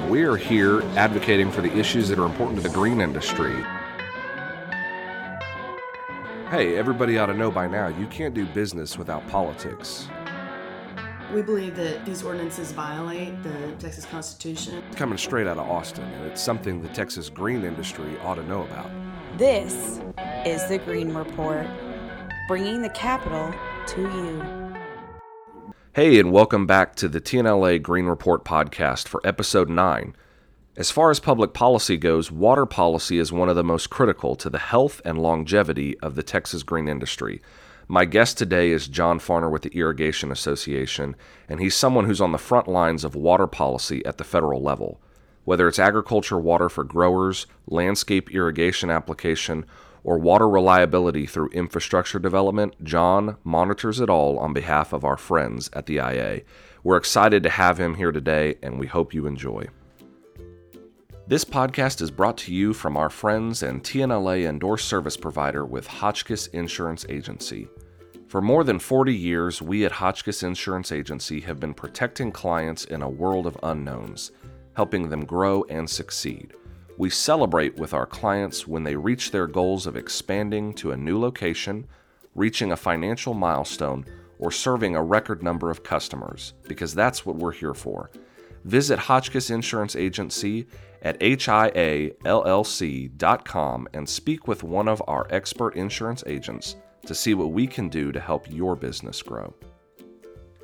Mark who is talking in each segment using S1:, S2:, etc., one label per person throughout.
S1: and we are here advocating for the issues that are important to the green industry. Hey, everybody ought to know by now you can't do business without politics.
S2: We believe that these ordinances violate the Texas Constitution.
S1: It's coming straight out of Austin, and it's something the Texas green industry ought to know about.
S3: This is the Green Report, bringing the capital to you.
S1: Hey, and welcome back to the TNLA Green Report podcast for episode 9. As far as public policy goes, water policy is one of the most critical to the health and longevity of the Texas green industry. My guest today is John Farner with the Irrigation Association, and he's someone who's on the front lines of water policy at the federal level. Whether it's agriculture water for growers, landscape irrigation application, or water reliability through infrastructure development, John monitors it all on behalf of our friends at the IA. We're excited to have him here today, and we hope you enjoy. This podcast is brought to you from our friends and TNLA endorsed service provider with Hotchkiss Insurance Agency. For more than 40 years, we at Hotchkiss Insurance Agency have been protecting clients in a world of unknowns, helping them grow and succeed. We celebrate with our clients when they reach their goals of expanding to a new location, reaching a financial milestone, or serving a record number of customers, because that's what we're here for. Visit Hotchkiss Insurance Agency at hiallc.com and speak with one of our expert insurance agents to see what we can do to help your business grow.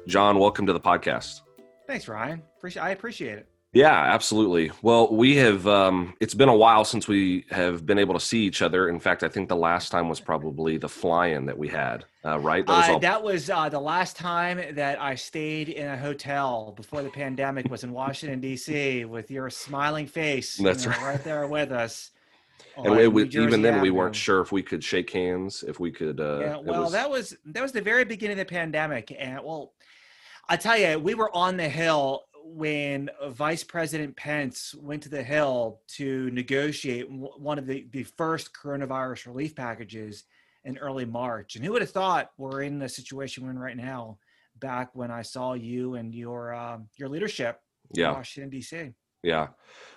S1: John, welcome to the podcast.
S4: Thanks, Ryan. I appreciate it.
S1: Yeah, absolutely. Well, we have, um, it's been a while since we have been able to see each other. In fact, I think the last time was probably the fly in that we had, uh, right?
S4: That was, uh, that was uh, the last time that I stayed in a hotel before the pandemic was in Washington, D.C., with your smiling face
S1: That's
S4: you know,
S1: right.
S4: right there with us.
S1: and we, we, even then, Avenue. we weren't sure if we could shake hands, if we could. Uh,
S4: yeah, well, was... that was that was the very beginning of the pandemic, and well, I tell you, we were on the hill when Vice President Pence went to the Hill to negotiate one of the, the first coronavirus relief packages in early March. And who would have thought we're in the situation we're in right now back when I saw you and your um, your leadership
S1: yeah.
S4: in Washington, D.C.
S1: Yeah.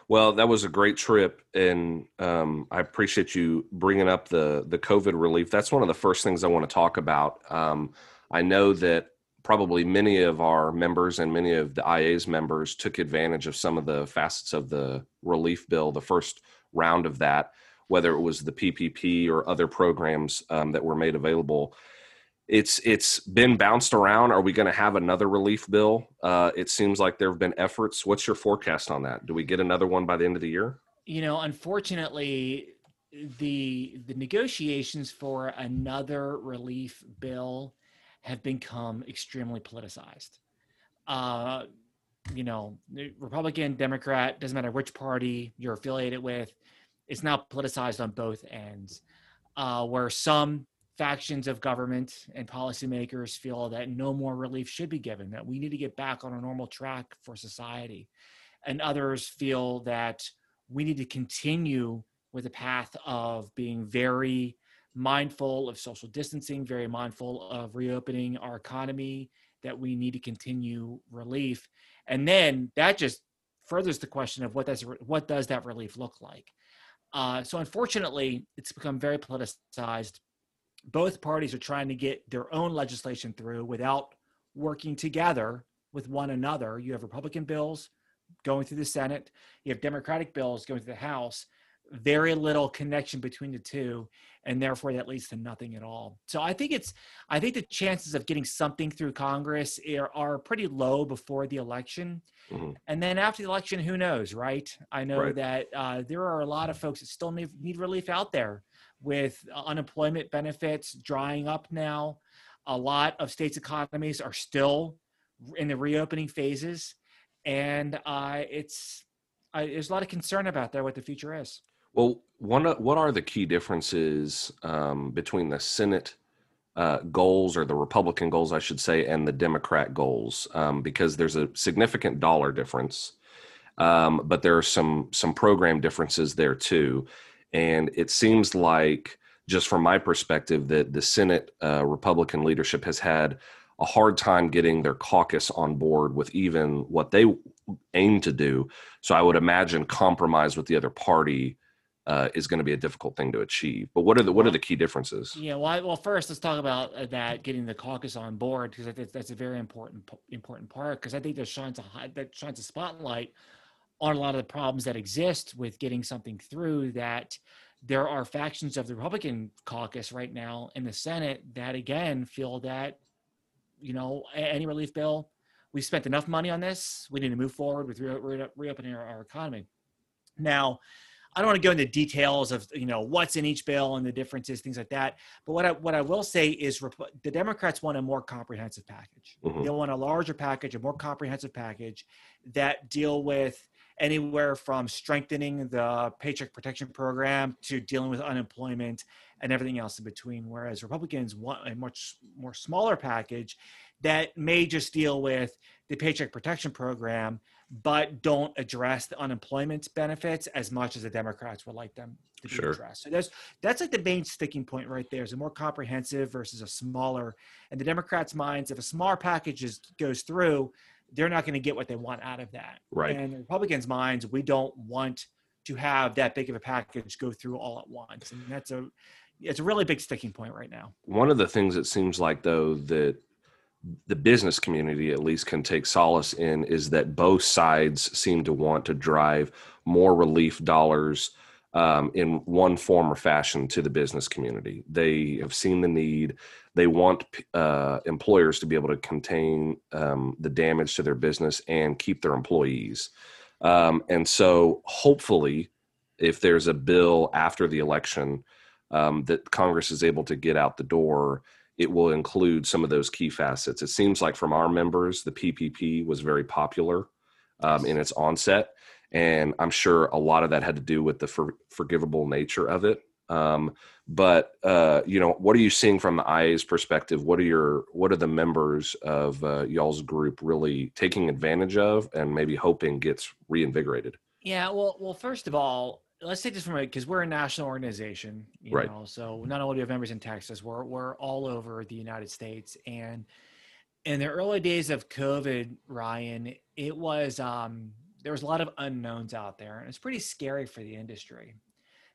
S1: Well, that was a great trip, and um, I appreciate you bringing up the the COVID relief. That's one of the first things I want to talk about. Um, I know that probably many of our members and many of the IA's members took advantage of some of the facets of the relief bill, the first round of that, whether it was the PPP or other programs um, that were made available. It's it's been bounced around. Are we going to have another relief bill? Uh, it seems like there have been efforts. What's your forecast on that? Do we get another one by the end of the year?
S4: You know, unfortunately, the the negotiations for another relief bill have become extremely politicized. Uh, you know, Republican, Democrat, doesn't matter which party you're affiliated with, it's now politicized on both ends. Uh, where some factions of government and policymakers feel that no more relief should be given, that we need to get back on a normal track for society. And others feel that we need to continue with the path of being very mindful of social distancing, very mindful of reopening our economy, that we need to continue relief. And then that just furthers the question of what does what does that relief look like? Uh, so unfortunately, it's become very politicized. Both parties are trying to get their own legislation through without working together with one another. You have Republican bills going through the Senate, you have Democratic bills going through the House, very little connection between the two and therefore that leads to nothing at all. So i think it's i think the chances of getting something through congress are, are pretty low before the election. Mm-hmm. and then after the election who knows right? I know right. that uh, there are a lot of folks that still need, need relief out there with unemployment benefits drying up now. A lot of states economies are still in the reopening phases. And uh, it's uh, there's a lot of concern about there what the future is
S1: well, one what are the key differences um, between the Senate uh, goals, or the Republican goals, I should say, and the Democrat goals? Um, because there's a significant dollar difference, um, but there are some some program differences there too. And it seems like, just from my perspective, that the Senate uh, Republican leadership has had a hard time getting their caucus on board with even what they aim to do. So I would imagine compromise with the other party uh, is going to be a difficult thing to achieve. But what are the what are the key differences?
S4: Yeah, well, I, well, first let's talk about uh, that getting the caucus on board because I think that's a very important important part because I think that shines a high, that shines a spotlight on a lot of the problems that exist with getting something through. That there are factions of the Republican caucus right now in the Senate that again feel that you know any relief bill we spent enough money on this we need to move forward with re- re- reopening our, our economy now I don't want to go into details of you know what's in each bill and the differences, things like that. But what I what I will say is the Democrats want a more comprehensive package. Mm-hmm. They want a larger package, a more comprehensive package that deal with anywhere from strengthening the paycheck protection program to dealing with unemployment and everything else in between. Whereas Republicans want a much more smaller package that may just deal with the paycheck protection program but don't address the unemployment benefits as much as the Democrats would like them to be sure. addressed. So that's that's like the main sticking point right there is a more comprehensive versus a smaller. And the Democrats' minds, if a smaller package is, goes through, they're not going to get what they want out of that.
S1: Right.
S4: And the Republicans' minds, we don't want to have that big of a package go through all at once. And that's a it's a really big sticking point right now.
S1: One of the things it seems like though that the business community at least can take solace in is that both sides seem to want to drive more relief dollars um, in one form or fashion to the business community. They have seen the need. They want uh, employers to be able to contain um, the damage to their business and keep their employees. Um, and so, hopefully, if there's a bill after the election um, that Congress is able to get out the door it will include some of those key facets. It seems like from our members, the PPP was very popular um, in its onset, and I'm sure a lot of that had to do with the for, forgivable nature of it. Um, but uh, you know, what are you seeing from the IA's perspective? What are your what are the members of uh, y'all's group really taking advantage of, and maybe hoping gets reinvigorated?
S4: Yeah, well, well, first of all, let's take this from a because we're a national organization, you right. know. So not only do we have members in Texas, we're we're all over the United States. And in the early days of COVID, Ryan, it was um, there was a lot of unknowns out there, and it's pretty scary for the industry.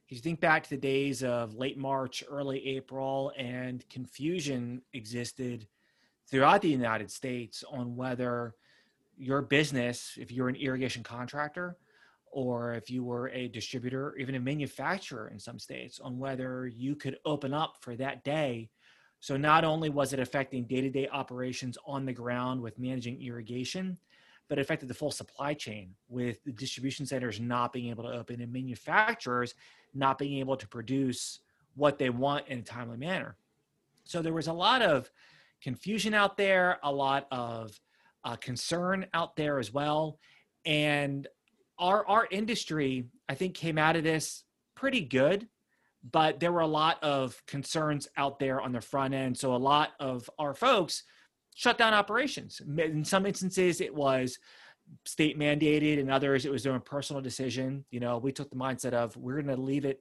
S4: If you think back to the days of late March, early April, and confusion existed throughout the United States on whether your business, if you're an irrigation contractor, or if you were a distributor, or even a manufacturer in some states, on whether you could open up for that day. So not only was it affecting day-to-day operations on the ground with managing irrigation, but it affected the full supply chain with the distribution centers not being able to open and manufacturers not being able to produce what they want in a timely manner. So there was a lot of confusion out there, a lot of uh, concern out there as well. And our our industry, I think, came out of this pretty good, but there were a lot of concerns out there on the front end. So a lot of our folks shut down operations. In some instances, it was state mandated, in others, it was their own personal decision. You know, we took the mindset of we're going to leave it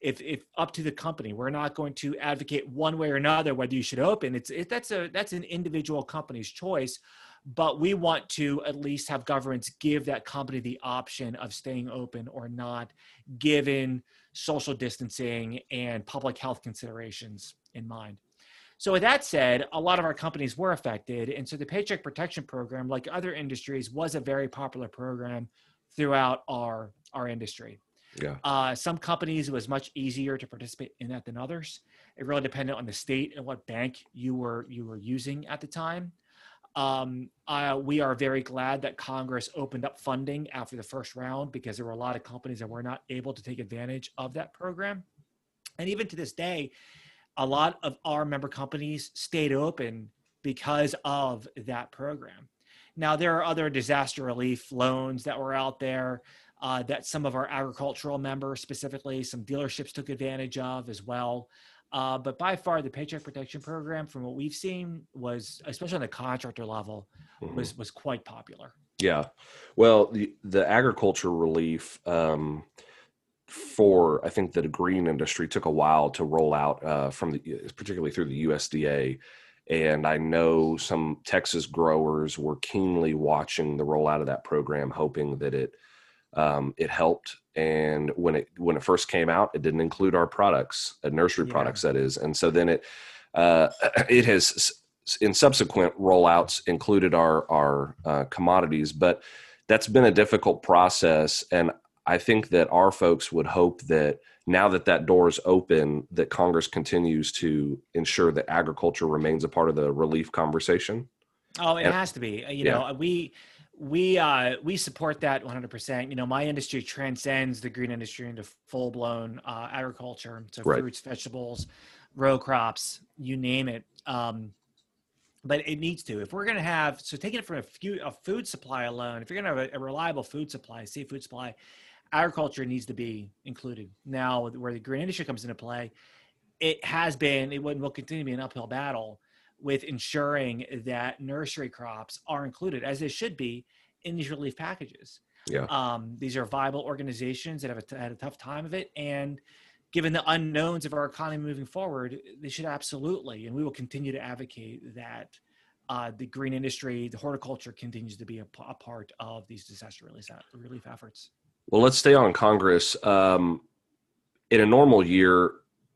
S4: if if up to the company we're not going to advocate one way or another whether you should open it's it, that's a that's an individual company's choice but we want to at least have governments give that company the option of staying open or not, given social distancing and public health considerations in mind. So, with that said, a lot of our companies were affected. And so, the Paycheck Protection Program, like other industries, was a very popular program throughout our, our industry.
S1: Yeah.
S4: Uh, some companies, it was much easier to participate in that than others. It really depended on the state and what bank you were you were using at the time. Um, uh, we are very glad that Congress opened up funding after the first round because there were a lot of companies that were not able to take advantage of that program. And even to this day, a lot of our member companies stayed open because of that program. Now, there are other disaster relief loans that were out there uh, that some of our agricultural members, specifically some dealerships, took advantage of as well. Uh, but by far, the Paycheck Protection Program, from what we've seen, was especially on the contractor level, mm-hmm. was was quite popular.
S1: Yeah, well, the the agriculture relief um, for I think the green industry took a while to roll out uh, from the particularly through the USDA, And I know some Texas growers were keenly watching the rollout of that program, hoping that it um, it helped. And when it when it first came out, it didn't include our products, uh, nursery yeah. products, that is. And so then it uh, it has in subsequent rollouts included our our uh, commodities, but that's been a difficult process. And I think that our folks would hope that now that that door is open, that Congress continues to ensure that agriculture remains a part of the relief conversation.
S4: Oh, it and, has to be. You yeah. know, we we uh, we support that 100%. You know, my industry transcends the green industry into full blown uh, agriculture. So right. fruits, vegetables, row crops, you name it. Um, but it needs to. If we're going to have so taking it from a, few, a food supply alone, if you're going to have a, a reliable food supply, seafood supply, agriculture needs to be included. Now, where the green industry comes into play, it has been, it will continue to be an uphill battle with ensuring that nursery crops are included, as they should be, in these relief packages.
S1: Yeah.
S4: Um, these are viable organizations that have a, had a tough time of it, and given the unknowns of our economy moving forward, they should absolutely, and we will continue to advocate that uh, the green industry, the horticulture continues to be a, a part of these disaster relief, relief efforts.
S1: Well, let's stay on Congress. Um, in a normal year,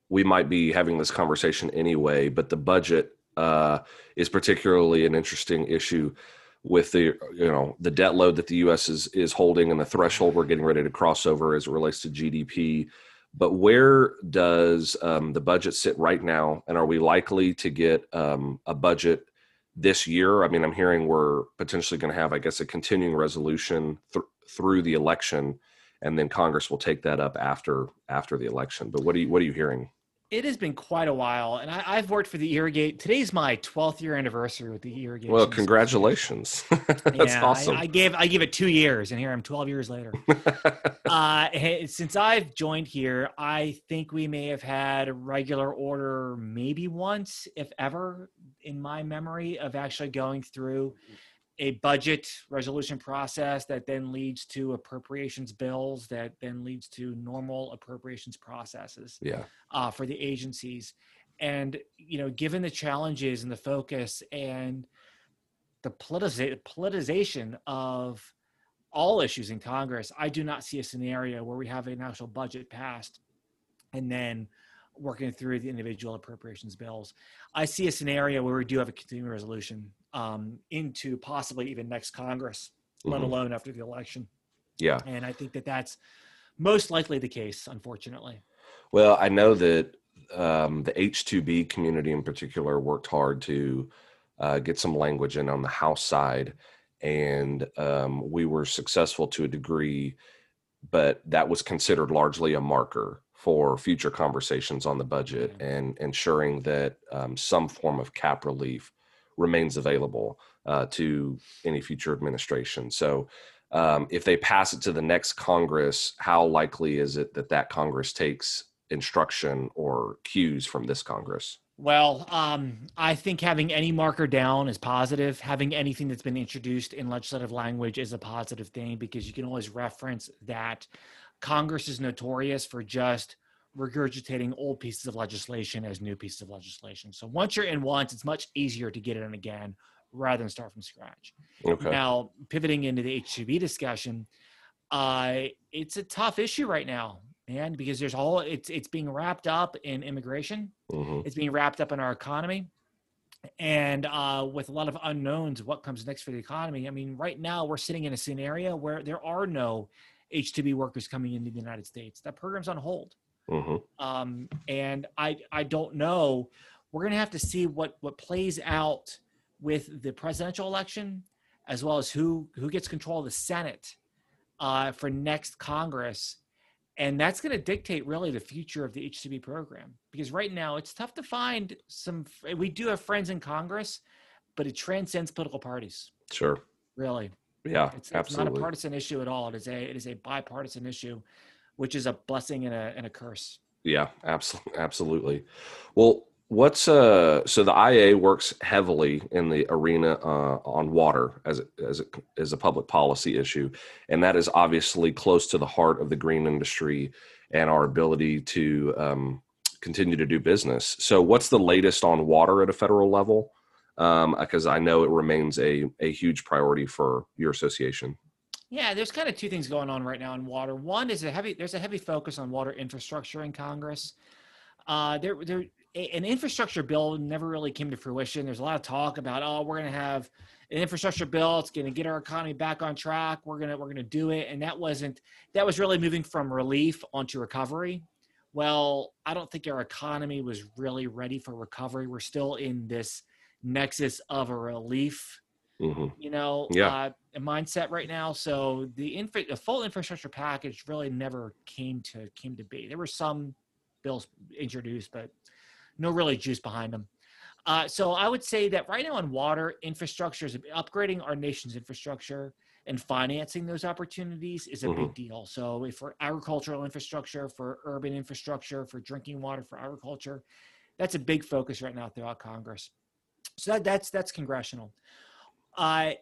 S1: we might be having this conversation anyway, but the budget uh, is particularly an interesting issue with the you know the debt load that the U.S. is is holding and the threshold we're getting ready to cross over as it relates to GDP. But where does um, the budget sit right now, and are we likely to get um, a budget this year? I mean, I'm hearing we're potentially going to have, I guess, a continuing resolution th- through the election, and then Congress will take that up after after the election. But what are you what are you hearing?
S4: It has been quite a while, and I, have worked for the Irrigate. Today's my 12th year anniversary with the Irrigate.
S1: Well, congratulations! That's yeah, awesome.
S4: I, I, gave I give it two years, and here I'm 12 years later. uh, since I've joined here, I think we may have had a regular order maybe once, if ever, in my memory of actually going through a budget resolution process that then leads to appropriations bills that then leads to normal appropriations processes
S1: yeah.
S4: uh, for the agencies and you know given the challenges and the focus and the politiza- politicization of all issues in congress i do not see a scenario where we have a national budget passed and then working through the individual appropriations bills. I see a scenario where we do have a continuing resolution um, into possibly even next Congress, mm-hmm. let alone after the election.
S1: Yeah.
S4: And I think that that's most likely the case, unfortunately.
S1: Well, I know that um, the H2B community in particular worked hard to uh, get some language in on the House side, and um, we were successful to a degree, but that was considered largely a marker for future conversations on the budget and ensuring that um, some form of cap relief remains available uh, to any future administration. So, um, if they pass it to the next Congress, how likely is it that that Congress takes instruction or cues from this Congress?
S4: Well, um, I think having any marker down is positive. Having anything that's been introduced in legislative language is a positive thing because you can always reference that Congress is notorious for just regurgitating old pieces of legislation as new pieces of legislation. So once you're in once, it's much easier to get it in again rather than start from scratch. Okay. Now, pivoting into the H2B discussion, uh, it's a tough issue right now, man, because there's all it's it's being wrapped up in immigration, mm-hmm. it's being wrapped up in our economy, and uh, with a lot of unknowns, what comes next for the economy. I mean, right now we're sitting in a scenario where there are no H2B workers coming into the United States. That program's on hold. Mm-hmm. Um, and I I don't know. We're gonna have to see what what plays out with the presidential election, as well as who who gets control of the Senate uh, for next Congress, and that's going to dictate really the future of the H2B program. Because right now it's tough to find some. We do have friends in Congress, but it transcends political parties.
S1: Sure.
S4: Really.
S1: Yeah,
S4: it's,
S1: it's absolutely.
S4: not a partisan issue at all. It is a it is a bipartisan issue which is a blessing and a, and a curse.
S1: Yeah, absolutely. Absolutely. Well, what's uh so the IA works heavily in the arena uh, on water as as as a public policy issue, and that is obviously close to the heart of the green industry and our ability to um, continue to do business. So, what's the latest on water at a federal level? because um, I know it remains a a huge priority for your association.
S4: Yeah, there's kind of two things going on right now in water. One is a heavy there's a heavy focus on water infrastructure in Congress. Uh, there, there, an infrastructure bill never really came to fruition. There's a lot of talk about, oh, we're going to have an infrastructure bill. It's going to get our economy back on track. We're gonna we're gonna do it, and that wasn't that was really moving from relief onto recovery. Well, I don't think our economy was really ready for recovery. We're still in this nexus of a relief mm-hmm. you know,
S1: yeah.
S4: uh, mindset right now. So the infra- the full infrastructure package really never came to came to be. There were some bills introduced, but no really juice behind them. Uh, so I would say that right now on water infrastructure is upgrading our nation's infrastructure and financing those opportunities is a mm-hmm. big deal. So if for agricultural infrastructure, for urban infrastructure, for drinking water, for agriculture, that's a big focus right now throughout Congress. So that, that's that's congressional. Uh,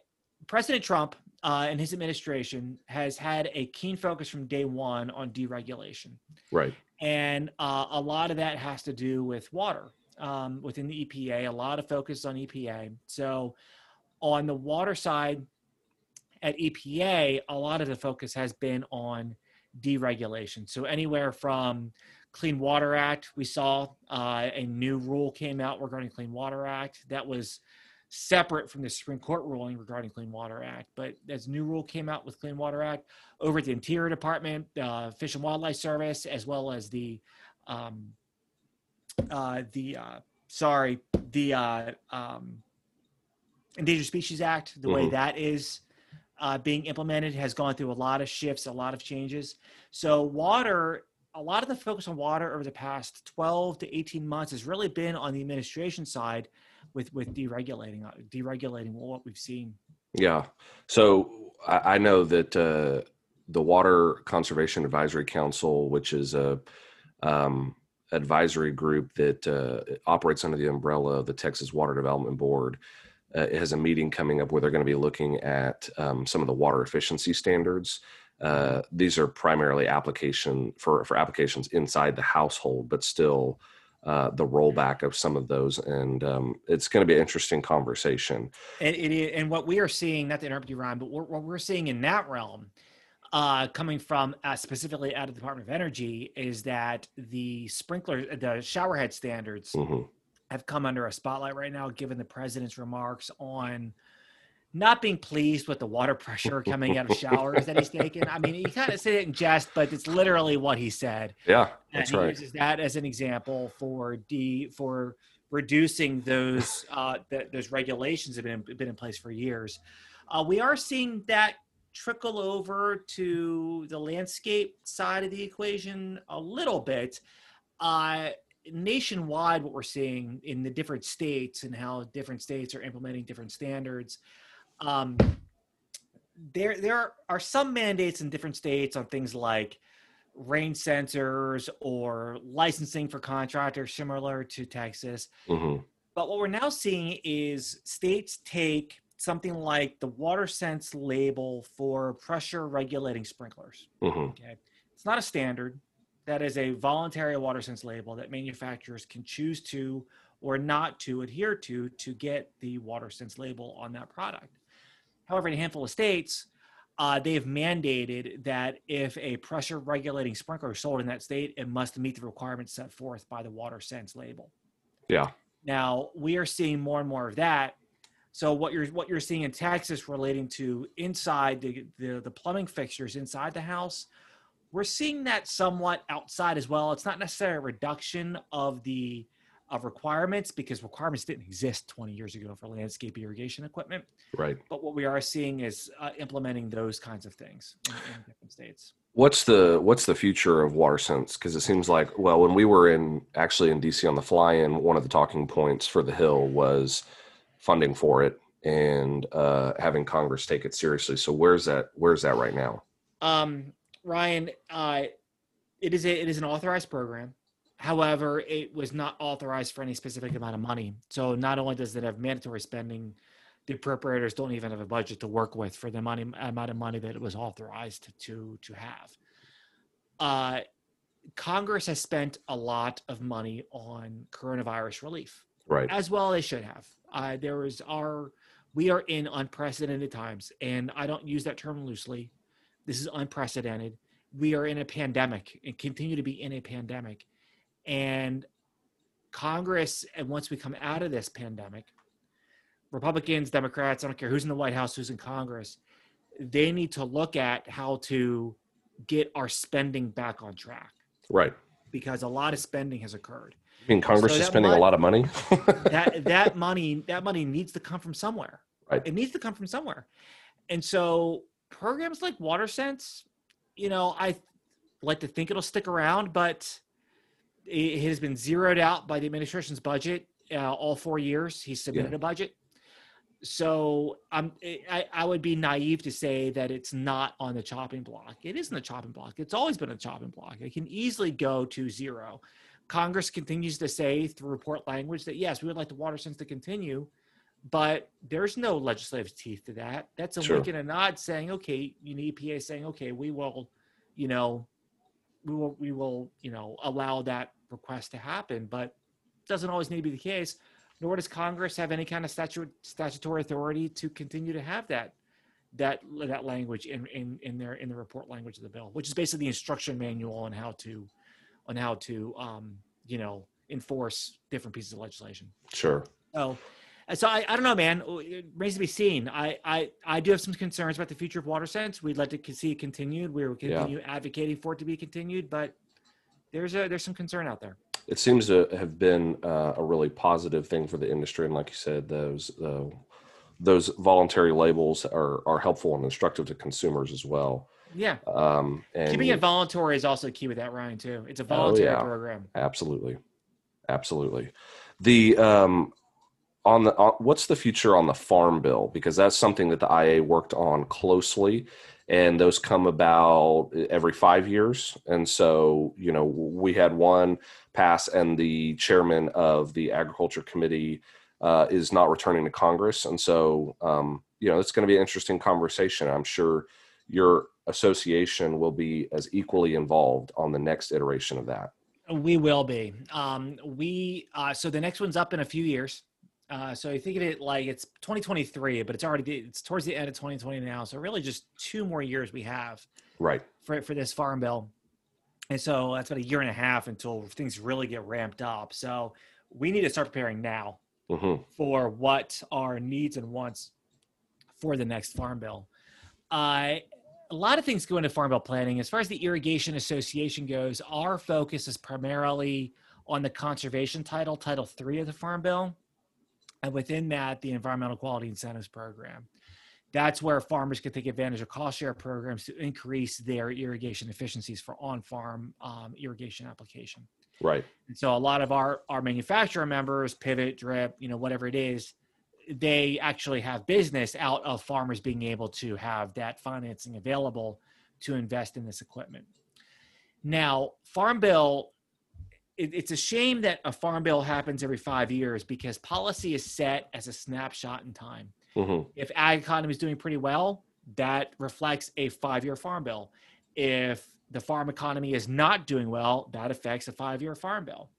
S4: President Trump uh, and his administration has had a keen focus from day one on deregulation.
S1: Right.
S4: And uh, a lot of that has to do with water um, within the EPA, a lot of focus on EPA. So, on the water side at EPA, a lot of the focus has been on deregulation. So, anywhere from Clean Water Act, we saw uh, a new rule came out regarding Clean Water Act that was separate from the Supreme Court ruling regarding Clean Water Act. But as new rule came out with Clean Water Act, over at the Interior Department, uh, Fish and Wildlife Service, as well as the um, uh, the uh, sorry the uh, um, Endangered Species Act, the mm-hmm. way that is uh, being implemented has gone through a lot of shifts, a lot of changes. So water. A lot of the focus on water over the past 12 to 18 months has really been on the administration side with with deregulating uh, deregulating what we've seen.
S1: Yeah. So I, I know that uh, the Water Conservation Advisory Council, which is a um, advisory group that uh, operates under the umbrella of the Texas Water Development Board, uh, has a meeting coming up where they're going to be looking at um, some of the water efficiency standards. Uh, these are primarily application for for applications inside the household, but still uh, the rollback of some of those, and um, it's going to be an interesting conversation.
S4: And, it, and what we are seeing, not to interrupt you, Ryan, but what we're seeing in that realm, uh, coming from uh, specifically out of the Department of Energy, is that the sprinkler, the showerhead standards, mm-hmm. have come under a spotlight right now, given the president's remarks on not being pleased with the water pressure coming out of showers that he's taking. I mean, he kind of said it in jest, but it's literally what he said.
S1: Yeah, that's
S4: and he
S1: right.
S4: uses that as an example for d for reducing those uh, that those regulations have been been in place for years. Uh, we are seeing that trickle over to the landscape side of the equation a little bit. Uh, nationwide, what we're seeing in the different states and how different states are implementing different standards um, there there are some mandates in different states on things like rain sensors or licensing for contractors similar to Texas. Mm-hmm. But what we're now seeing is states take something like the WaterSense label for pressure regulating sprinklers. Mm-hmm. Okay. It's not a standard. That is a voluntary WaterSense label that manufacturers can choose to or not to adhere to to get the WaterSense label on that product. However, in a handful of states, uh, they have mandated that if a pressure regulating sprinkler is sold in that state, it must meet the requirements set forth by the WaterSense label.
S1: Yeah.
S4: Now we are seeing more and more of that. So what you're what you're seeing in Texas relating to inside the, the, the plumbing fixtures inside the house, we're seeing that somewhat outside as well. It's not necessarily a reduction of the of requirements because requirements didn't exist 20 years ago for landscape irrigation equipment.
S1: Right.
S4: But what we are seeing is uh, implementing those kinds of things in, in, different states.
S1: What's the what's the future of WaterSense? Because it seems like well, when we were in actually in DC on the fly-in, one of the talking points for the Hill was funding for it and uh, having Congress take it seriously. So where's that? Where's that right now?
S4: Um, Ryan, uh, it is a, it is an authorized program. However, it was not authorized for any specific amount of money. So not only does it have mandatory spending, the appropriators don't even have a budget to work with for the money amount of money that it was authorized to to have. Uh, Congress has spent a lot of money on coronavirus relief,
S1: right?
S4: As well they should have. Uh, there is our we are in unprecedented times, and I don't use that term loosely. This is unprecedented. We are in a pandemic and continue to be in a pandemic, and Congress. And once we come out of this pandemic, Republicans, Democrats, I don't care who's in the White House, who's in Congress, they need to look at how to get our spending back on track
S1: Right.
S4: because a lot of spending has occurred.
S1: I mean, Congress
S4: So
S1: is spending a lot of money.
S4: That that money that money needs to come from somewhere.
S1: Right.
S4: It needs to come from somewhere. And so programs like WaterSense, you know, I like to think it'll stick around, but it has been zeroed out by the administration's budget uh, all four years. He submitted a budget. So I'm, I, I would be naive to say that it's not on the chopping block. It is in the chopping block. It's always been a chopping block. It can easily go to zero. Congress continues to say through report language that yes, we would like the WaterSense to continue, but there's no legislative teeth to that. That's a
S1: Sure.
S4: wink and a nod saying, okay, you need EPA saying, okay, we will, you know, we will, we will, you know, allow that request to happen, but doesn't always need to be the case. Nor does Congress have any kind of statu- statutory authority to continue to have that that that language in, in in their in the report language of the bill, which is basically the instruction manual on how to on how to um, you know enforce different pieces of legislation.
S1: sure.
S4: So, so I, I don't know, man. It remains to be seen. I, I I do have some concerns about the future of WaterSense. We'd like to see it continued. We will
S1: Yeah.
S4: advocating for it to be continued, but there's a there's some concern out there.
S1: It seems to have been uh, a really positive thing for the industry, and like you said, those uh, those voluntary labels are are helpful and instructive to consumers as well.
S4: Yeah,
S1: Um, and
S4: keeping it voluntary is also key with that, Ryan. Too. It's a voluntary
S1: yeah.
S4: program.
S1: Absolutely, absolutely. The um, on the on, what's the future on the farm bill because that's something that the IA worked on closely, and those come about every five years. And so you know we had one pass, and the chairman of the agriculture committee uh, is not returning to Congress, and so um, you know it's going to be an interesting conversation. I'm sure your association will be as equally involved on the next iteration of that.
S4: We will be. Um, we uh, so the next one's up in a few years. Uh, so you think of it like it's 2023, but it's already it's towards the end of 2020 now. So really, just two more years we have
S1: Right.
S4: for for this farm bill, and so that's about a year and a half until things really get ramped up. So we need to start preparing now
S1: hmm
S4: for what our needs and wants for the next farm bill. Uh, a lot of things go into farm bill planning. As far as the irrigation association goes, our focus is primarily on the conservation title, Title Three of the Farm Bill, and within that, the Environmental Quality Incentives Program. That's where farmers can take advantage of cost share programs to increase their irrigation efficiencies for on-farm um, irrigation application.
S1: Right.
S4: And so a lot of our our manufacturer members, Pivot, Drip, you know, whatever it is, they actually have business out of farmers being able to have that financing available to invest in this equipment. Now, Farm Bill, it, it's a shame that a Farm Bill happens every five years because policy is set as a snapshot in time
S1: hmm
S4: if ag economy is doing pretty well, that reflects a five-year farm bill. If the farm economy is not doing well, that affects a five-year farm bill.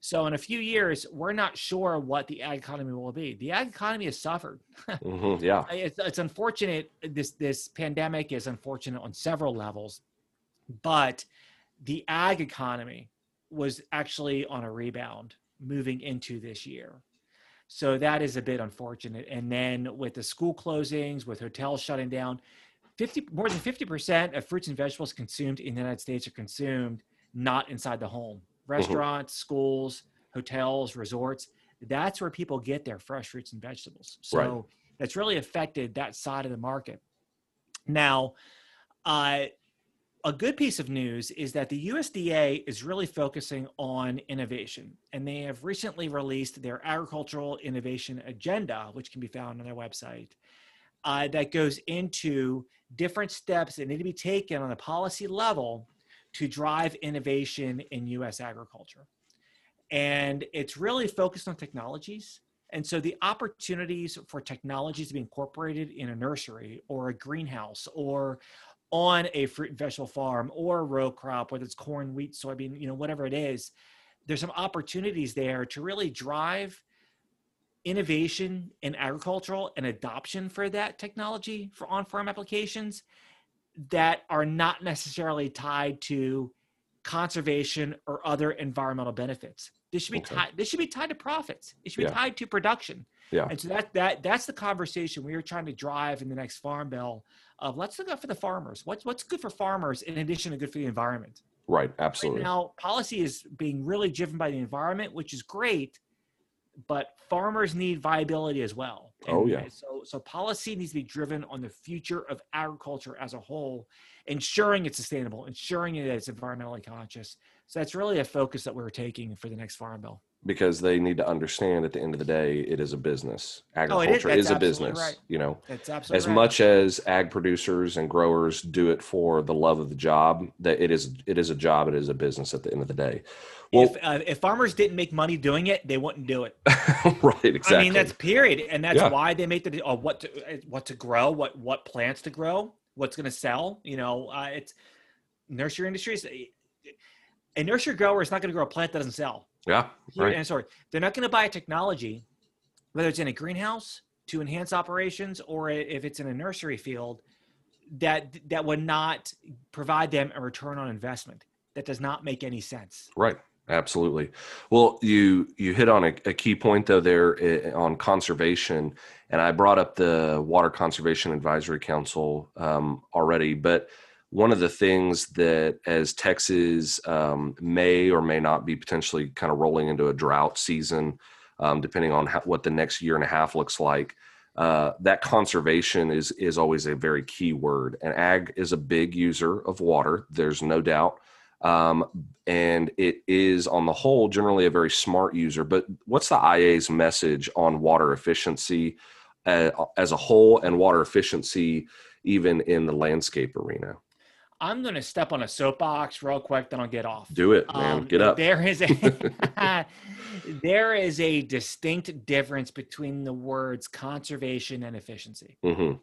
S4: So in a few years, we're not sure what the ag economy will be. The ag economy has suffered.
S1: hmm Yeah.
S4: It's, it's unfortunate. This this pandemic is unfortunate on several levels, but the ag economy was actually on a rebound moving into this year. So that is a bit unfortunate. And then with the school closings, with hotels shutting down, 50 more than 50% of fruits and vegetables consumed in the United States are consumed not inside the home. Restaurants, schools, hotels, resorts, that's where people get their fresh fruits and vegetables. So
S1: Right.
S4: that's really affected that side of the market. Now, uh, a good piece of news is that the USDA is really focusing on innovation, and they have recently released their agricultural innovation agenda, which can be found on their website. Uh, that goes into different steps that need to be taken on a policy level to drive innovation in U.S. agriculture. And it's really focused on technologies. And so the opportunities for technologies to be incorporated in a nursery or a greenhouse or on a fruit and vegetable farm or a row crop, whether it's corn, wheat, soybean, you know, whatever it is, there's some opportunities there to really drive innovation in agricultural and adoption for that technology for on-farm applications that are not necessarily tied to conservation or other environmental benefits. This should be
S1: Okay.
S4: tied. This should be tied to profits. It should be
S1: Yeah.
S4: tied to production.
S1: Yeah.
S4: And so that that that's the conversation we are trying to drive in the next farm bill. Of let's look out for the farmers. What's what's good for farmers in addition to good for the environment.
S1: Right.
S4: Right
S1: Absolutely.
S4: now, policy is being really driven by the environment, which is great, but farmers need viability as well.
S1: Oh, yeah.
S4: So, so policy needs to be driven on the future of agriculture as a whole, ensuring it's sustainable, ensuring that it's environmentally conscious. So that's really a focus that we're taking for the next farm bill.
S1: Because they need to understand at the end of the day, it is a business.
S4: Oh, is.
S1: Agriculture
S4: That's
S1: is a business.
S4: right.
S1: You know,
S4: That's absolutely
S1: as
S4: right.
S1: much as ag producers and growers do it for the love of the job, that it is it is a job. It is a business at the end of the day. Well,
S4: if uh, if farmers didn't make money doing it, they wouldn't do it.
S1: right. Exactly.
S4: I mean, that's period, and that's
S1: Yeah.
S4: why they make the uh, what to uh, what to grow, what what plants to grow, what's going to sell. You know, uh, it's nursery industries. A nursery grower is not going to grow a plant that doesn't sell.
S1: Yeah. Right.
S4: And sorry, they're not going to buy a technology, whether it's in a greenhouse to enhance operations or if it's in a nursery field, that that would not provide them a return on investment. That does not make any sense.
S1: Right. Absolutely. Well, you you hit on a, a key point though there eh, on conservation, and I brought up the Water Conservation Advisory Council um, already. But one of the things that as Texas um, may or may not be potentially kind of rolling into a drought season, um, depending on how, what the next year and a half looks like. Uh, that conservation is is always a very key word, and ag is a big user of water. There's no doubt um, and it is on the whole generally a very smart user but what's the ia's message on water efficiency uh, as a whole and water efficiency even in the landscape arena
S4: I'm going to step on a soapbox real quick, then I'll get off.
S1: do it man
S4: Um,
S1: get up
S4: There is a there is a distinct difference between the words conservation and efficiency.
S1: hmm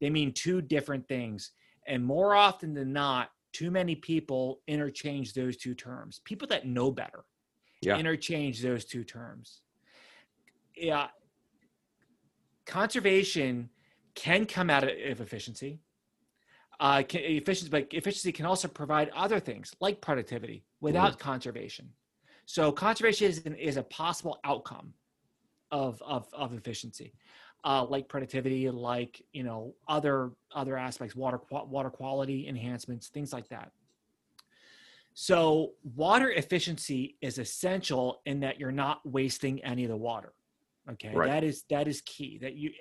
S4: They mean two different things, and more often than not, too many people interchange those two terms. People that know better
S1: Yeah.
S4: interchange those two terms. Yeah, conservation can come out of efficiency. Uh, can, efficiency, but efficiency can also provide other things like productivity without conservation. So conservation is, an, is a possible outcome of, of, of efficiency, uh, like productivity, like you know other other aspects, water water quality enhancements, things like that. So water efficiency is essential in that you're not wasting any of the water. Okay,
S1: Right.
S4: that is that is key. That you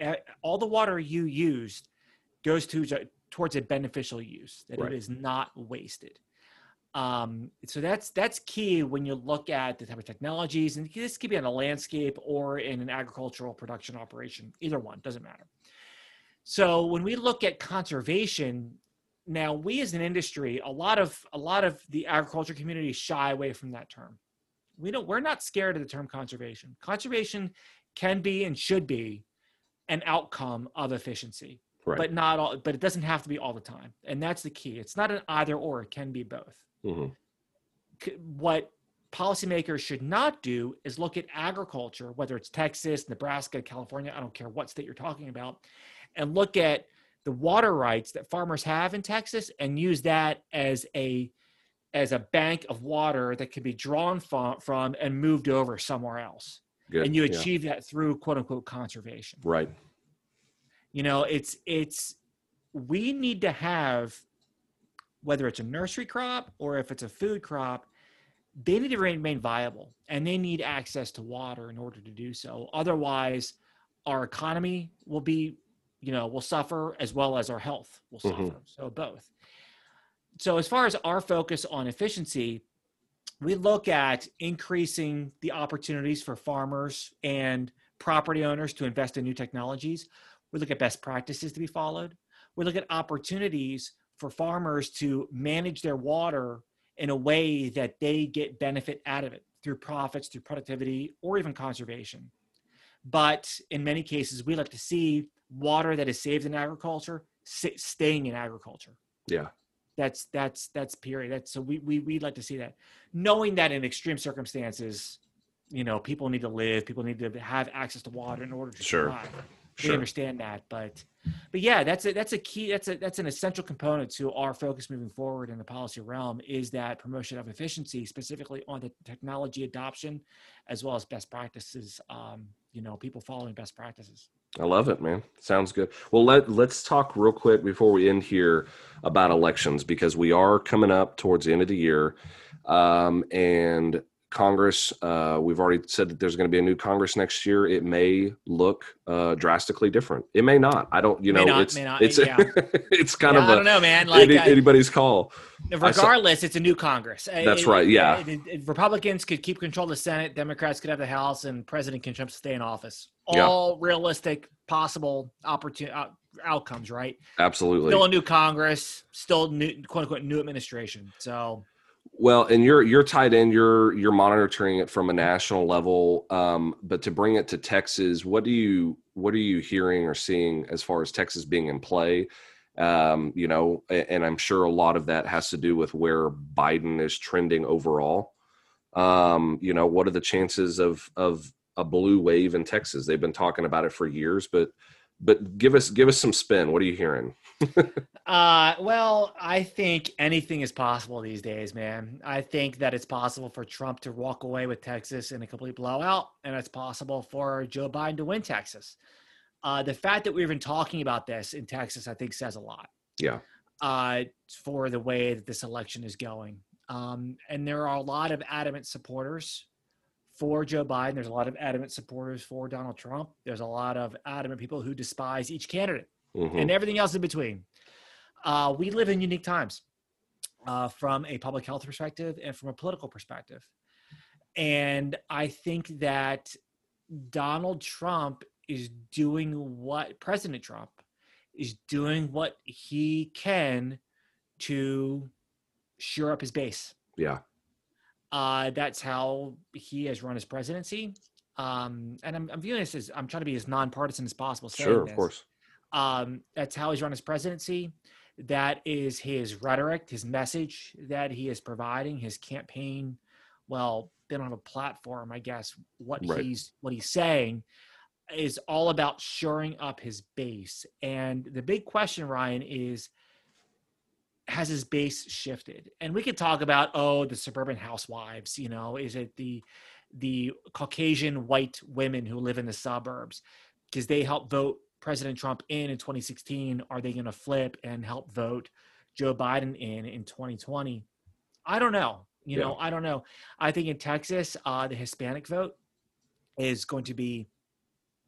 S4: all the water you used goes to towards a beneficial use. That
S1: Right.
S4: it is not wasted. Um, so that's that's key when you look at the type of technologies, and this could be on a landscape or in an agricultural production operation. Either one doesn't matter. So when we look at conservation, now we as an industry, a lot of a lot of the agriculture community shy away from that term. We don't. We're not scared of the term conservation. Conservation can be and should be an outcome of efficiency
S1: right.
S4: but not all but it doesn't have to be all the time and that's the key. It's not an either or it can be both.
S1: Hmm
S4: what policymakers should not do is look at agriculture whether it's texas nebraska california i don't care what state you're talking about and look at the water rights that farmers have in texas and use that as a as a bank of water that can be drawn from, from and moved over somewhere else.
S1: Good
S4: and you
S1: Yeah.
S4: achieve that through quote unquote conservation.
S1: Right
S4: you know it's it's we need to have whether it's a nursery crop or if it's a food crop they need to remain viable and they need access to water in order to do so. Otherwise our economy will be you know will suffer as well as our health will suffer.
S1: Mhm.
S4: so both. So as far as our focus on efficiency we look at increasing the opportunities for farmers and property owners to invest in new technologies we look at best practices to be followed. We look at opportunities for farmers to manage their water in a way that they get benefit out of it through profits through productivity or even conservation. But in many cases we like to see water that is saved in agriculture staying in agriculture.
S1: Yeah.
S4: That's that's that's period. That's so we we we'd like to see that. Knowing that in extreme circumstances you know, people need to live, people need to have access to water in order to
S1: Sure.
S4: survive. We understand that, but but yeah, that's a that's a key that's a that's an essential component to our focus moving forward in the policy realm is that promotion of efficiency, specifically on the technology adoption, as well as best practices. Um, you know, people following best practices.
S1: I love it, man. Sounds good. Well, let let's talk real quick before we end here about elections because we are coming up towards the end of the year, um, and Congress. Uh, we've already said that there's going to be a new Congress next year. It may look uh, drastically different. It may not. I don't. You
S4: May
S1: know,
S4: not,
S1: it's
S4: may not,
S1: it's
S4: yeah.
S1: it's kind
S4: Yeah,
S1: of
S4: I
S1: a
S4: don't know, man. Like
S1: any-
S4: I-
S1: anybody's call. I saw-
S4: regardless, it's a new Congress.
S1: That's
S4: it-
S1: right, yeah.
S4: it- it- Republicans could keep control of the Senate, Democrats could have the House, and President can Trump stay in office.
S1: Yeah.
S4: All realistic, possible opportunity uh, outcomes, right?
S1: Absolutely.
S4: Still a new Congress, still new, quote unquote new administration. So
S1: Well, and you're you're tied in. You're you're monitoring it from a national level. Um, but to bring it to Texas, what do you what are you hearing or seeing as far as Texas being in play? Um, you know, and I'm sure a lot of that has to do with where Biden is trending overall. Um, you know, what are the chances of of a blue wave in Texas? They've been talking about it for years, but but give us give us some spin. What are you hearing?
S4: Uh, well, I think anything is possible these days, man. I think that it's possible for Trump to walk away with Texas in a complete blowout, and it's possible for Joe Biden to win Texas. Uh, the fact that we're even talking about this in Texas, I think, says a lot
S1: Yeah,
S4: uh, for the way that this election is going. Um, and there are a lot of adamant supporters for Joe Biden. There's a lot of adamant supporters for Donald Trump. There's a lot of adamant people who despise each candidate
S1: Mhm.
S4: and everything else in between. Uh, we live in unique times uh, from a public health perspective and from a political perspective. And I think that Donald Trump is doing what President Trump is doing what he can to shore up his base.
S1: yeah,
S4: Uh, that's how he has run his presidency. Um, and I'm, I'm viewing this as I'm trying to be as nonpartisan as possible.
S1: sure, of
S4: this.
S1: course.
S4: Um, that's how he's run his presidency. That is his rhetoric, his message that he is providing, his campaign. Well, they don't have a platform, I guess. What
S1: Right.
S4: he's what he's saying is all about shoring up his base. And the big question, Ryan, is has his base shifted? And we could talk about oh, the suburban housewives. You know, is it the the Caucasian white women who live in the suburbs because they help vote President Trump in in 2016? Are they going to flip and help vote Joe Biden in in 2020? I don't know. You know, I don't know. I think in Texas, uh, the Hispanic vote is going to be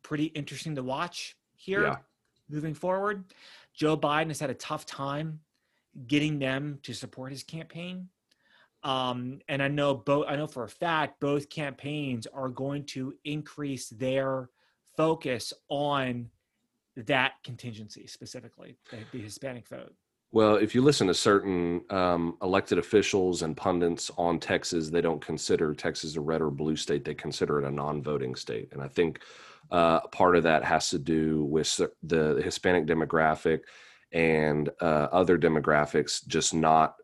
S4: pretty interesting to watch here
S1: Yeah.
S4: moving forward. Joe Biden has had a tough time getting them to support his campaign. Um, and I know both I know for a fact both campaigns are going to increase their focus on that contingency specifically, the, the Hispanic vote.
S1: Well, if you listen to certain um, elected officials and pundits on Texas, they don't consider Texas a red or blue state. They consider it a non-voting state, and I think uh, part of that has to do with the Hispanic demographic and uh, other demographics just not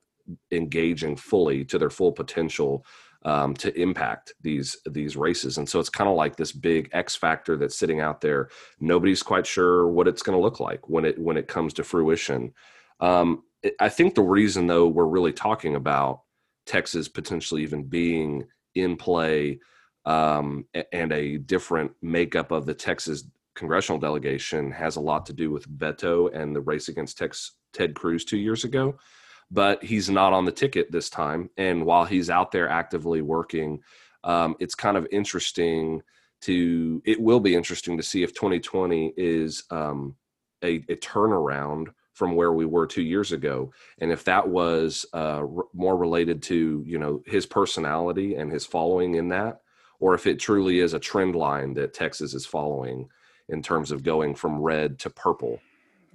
S1: engaging fully to their full potential um, to impact these these races. And so it's kind of like this big X factor that's sitting out there. Nobody's quite sure what it's going to look like when it when it comes to fruition. Um, I think the reason, though, we're really talking about Texas potentially even being in play um, and a different makeup of the Texas congressional delegation has a lot to do with Beto and the race against Tex- Ted Cruz two years ago. But he's not on the ticket this time. And while he's out there actively working, um, it's kind of interesting to, it will be interesting to see if 2020 is um, a, a turnaround from where we were two years ago and if that was uh, r- more related to you know his personality and his following in that or if it truly is a trend line that texas is following in terms of going from red to purple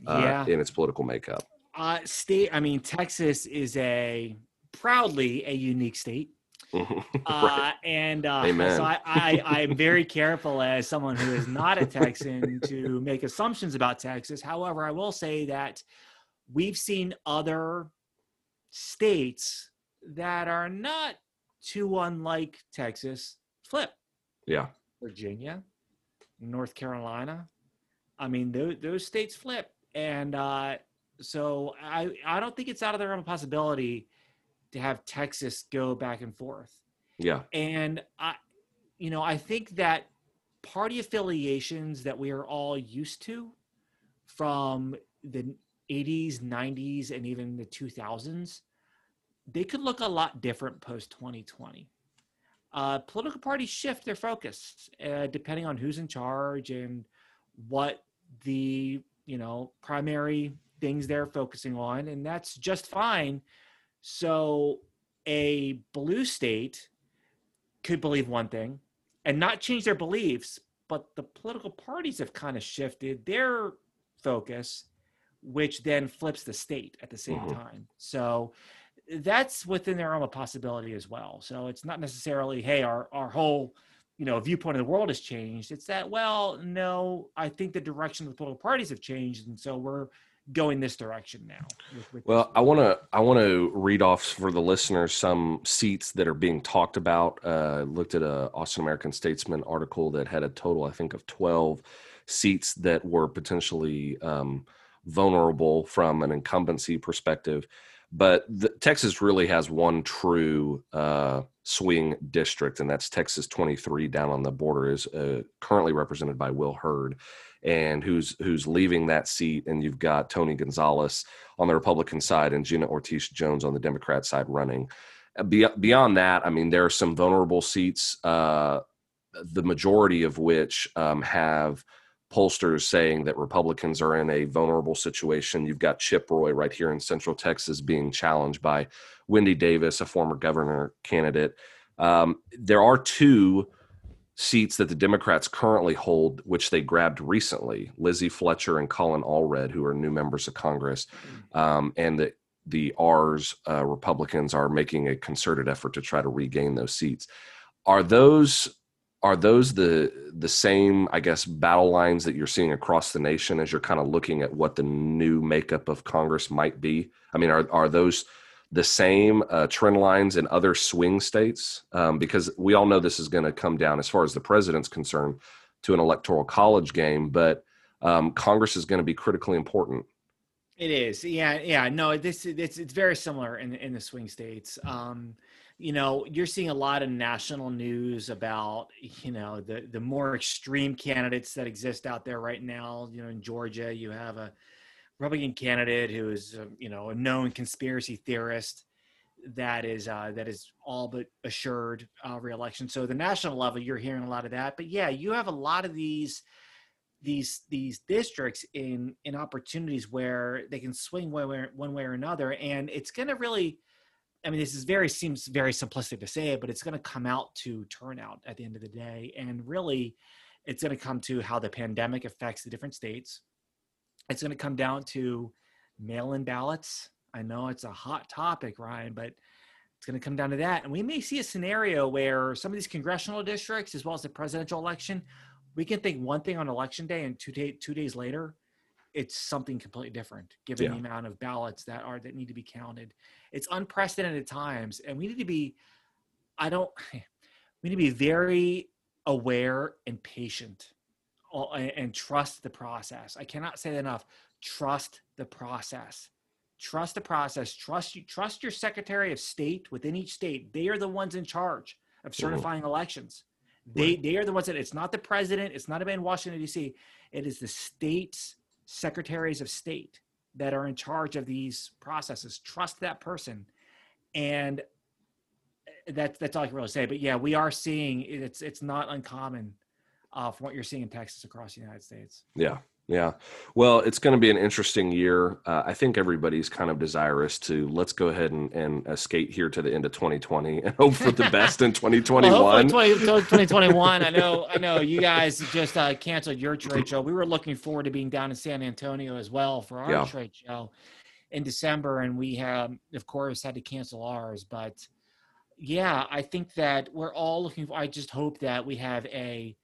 S1: uh,
S4: yeah.
S1: in its political makeup
S4: Uh, state, I mean, Texas is a proudly a unique state.
S1: right.
S4: Uh, and uh, so I, I, I'm very careful as someone who is not a Texan to make assumptions about Texas. However, I will say that we've seen other states that are not too unlike Texas flip.
S1: Yeah.
S4: Virginia, North Carolina. I mean, those, those states flip. And uh, so I, I don't think it's out of the realm of possibility to have Texas go back and forth.
S1: Yeah.
S4: And I, you know, I think that party affiliations that we are all used to from the 80s, 90s, and even the 2000s, they could look a lot different post 2020. Uh, political parties shift their focus uh, depending on who's in charge and what the you know primary things they're focusing on, and that's just fine. So a blue state could believe one thing and not change their beliefs, but the political parties have kind of shifted their focus, which then flips the state at the same
S1: Mhm.
S4: time. So that's within their realm of possibility as well. So it's not necessarily, hey, our our whole you know viewpoint of the world has changed. It's that, well, no, I think the direction of the political parties have changed, and so we're going this direction now. with- with
S1: Well, I want to I want to read off for the listeners some seats that are being talked about. Uh, looked at a Austin American Statesman article that had a total, I think, of twelve seats that were potentially um, vulnerable from an incumbency perspective. But the, Texas really has one true uh, swing district, and that's Texas 23 down on the border, is uh, currently represented by Will Hurd, and who's who's leaving that seat. And you've got Tony Gonzalez on the Republican side and Gina Ortiz Jones on the Democrat side running. Uh, Be- beyond that, I mean, there are some vulnerable seats, uh, the majority of which um, have pollsters saying that Republicans are in a vulnerable situation. You've got Chip Roy right here in Central Texas being challenged by Wendy Davis, a former governor candidate. Um, there are two seats that the Democrats currently hold, which they grabbed recently Lizzie Fletcher and Colin Allred, who are new members of Congress. Um, and the, the R's uh, Republicans are making a concerted effort to try to regain those seats. Are those are those the the same i guess battle lines that you're seeing across the nation as you're kind of looking at what the new makeup of congress might be i mean are, are those the same uh, trend lines in other swing states um, because we all know this is going to come down as far as the president's concerned to an electoral college game but um, congress is going to be critically important
S4: It is, yeah, yeah. No, this it's it's very similar in in the swing states. Um, you know, you're seeing a lot of national news about you know the the more extreme candidates that exist out there right now. You know, in Georgia, you have a Republican candidate who is uh, you know a known conspiracy theorist that is uh, that is all but assured uh, reelection. So the national level, you're hearing a lot of that. But yeah, you have a lot of these these these districts in in opportunities where they can swing one way, one way or another and it's going to really i mean this is very seems very simplistic to say it but it's going to come out to turnout at the end of the day and really it's going to come to how the pandemic affects the different states. It's going to come down to mail-in ballots. I know it's a hot topic ryan but it's going to come down to that and we may see a scenario where some of these congressional districts as well as the presidential election we can think one thing on election day and two day, two days later it's something completely different given
S1: Yeah.
S4: the amount of ballots that are that need to be counted. It's unprecedented times and we need to be i don't we need to be very aware and patient uh, and trust the process. I cannot say that enough. Trust the process. Trust the process. Trust you trust your secretary of state within each state. They are the ones in charge of certifying elections. They
S1: Right.
S4: they are the ones that it's not the president, it's not a man in Washington D.C. It is the states secretaries of state that are in charge of these processes. Trust that person, and that's that's all I can really say. But yeah, we are seeing it's it's not uncommon uh, from what you're seeing in Texas across the United States.
S1: Yeah. Yeah. Well, it's going to be an interesting year. Uh, I think everybody's kind of desirous to let's go ahead and, and uh, skate here to the end of 2020 and hope for the best in 2021.
S4: hopefully 20, 2021. I know, I know you guys just uh, canceled your trade show. We were looking forward to being down in San Antonio as well for our
S1: Yeah.
S4: trade show in December, and we have, of course, had to cancel ours. But yeah, I think that we're all looking for. I just hope that we have a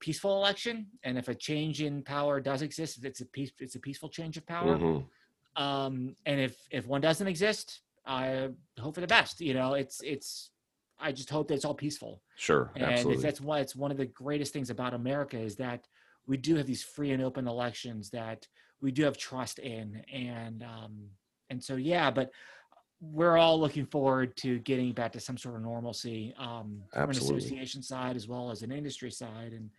S4: peaceful election, and if a change in power does exist, it's a peace, it's a peaceful change of power.
S1: Mhm.
S4: Um, and if if one doesn't exist, I hope for the best. You know, it's it's I just hope that it's all peaceful.
S1: Sure,
S4: And
S1: absolutely.
S4: that's why it's one of the greatest things about America is that we do have these free and open elections that we do have trust in, and um, and so yeah, but we're all looking forward to getting back to some sort of normalcy um, from an association side as well as an industry side, and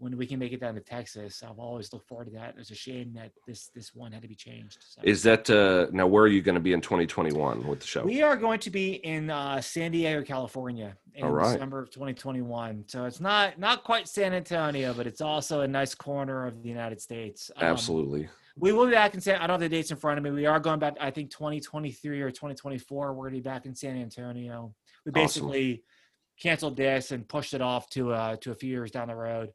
S4: when we can make it down to Texas, I've always looked forward to that. It's a shame that this this one had to be changed. So.
S1: Is that uh, now? Where are you going to be in 2021 with the show?
S4: We are going to be in uh, San Diego, California, in
S1: right.
S4: December of 2021. So it's not not quite San Antonio, but it's also a nice corner of the United States. Um,
S1: Absolutely.
S4: We will be back in San. I don't have the dates in front of me. We are going back. I think 2023 or 2024. We're going to be back in San Antonio. We
S1: Awesome.
S4: basically canceled this and pushed it off to uh, to a few years down the road.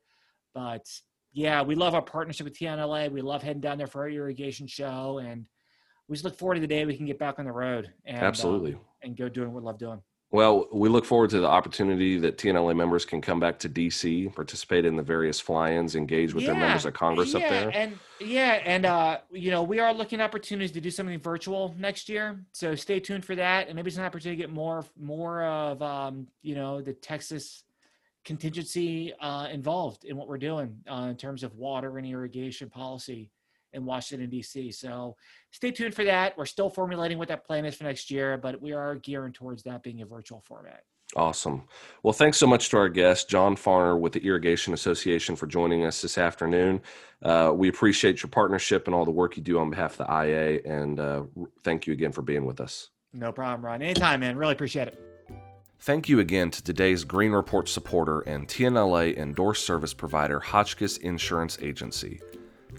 S4: But yeah, we love our partnership with TNLA. We love heading down there for our irrigation show, and we just look forward to the day we can get back on the road. And, uh,
S1: Absolutely.
S4: and go doing what we love doing.
S1: Well, we look forward to the opportunity that TNLA members can come back to DC, participate in the various fly-ins, engage with their members of Congress
S4: yeah,
S1: up there.
S4: And yeah, and uh, you know, we are looking at opportunities to do something virtual next year. So stay tuned for that. And maybe it's an opportunity to get more more of um, you know, the Texas contingency uh, involved in what we're doing uh, in terms of water and irrigation policy in Washington D.C. So stay tuned for that. We're still formulating what that plan is for next year, but we are gearing towards that being a virtual format.
S1: Awesome. Well, thanks so much to our guest, John Farner with the Irrigation Association, for joining us this afternoon. Uh, we appreciate your partnership and all the work you do on behalf of the IA, and uh, thank you again for being with us.
S4: No problem, Ron. Anytime, man. Really appreciate it.
S1: Thank you again to today's Green Report supporter and TNLA endorsed service provider, Hotchkiss Insurance Agency.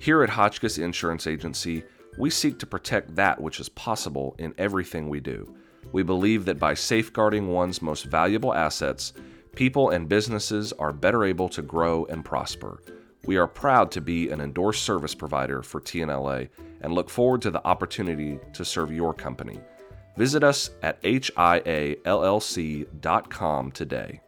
S1: Here at Hotchkiss Insurance Agency, we seek to protect that which is possible in everything we do. We believe that by safeguarding one's most valuable assets, people and businesses are better able to grow and prosper. We are proud to be an endorsed service provider for TNLA and look forward to the opportunity to serve your company. Visit us at hiallc.com today.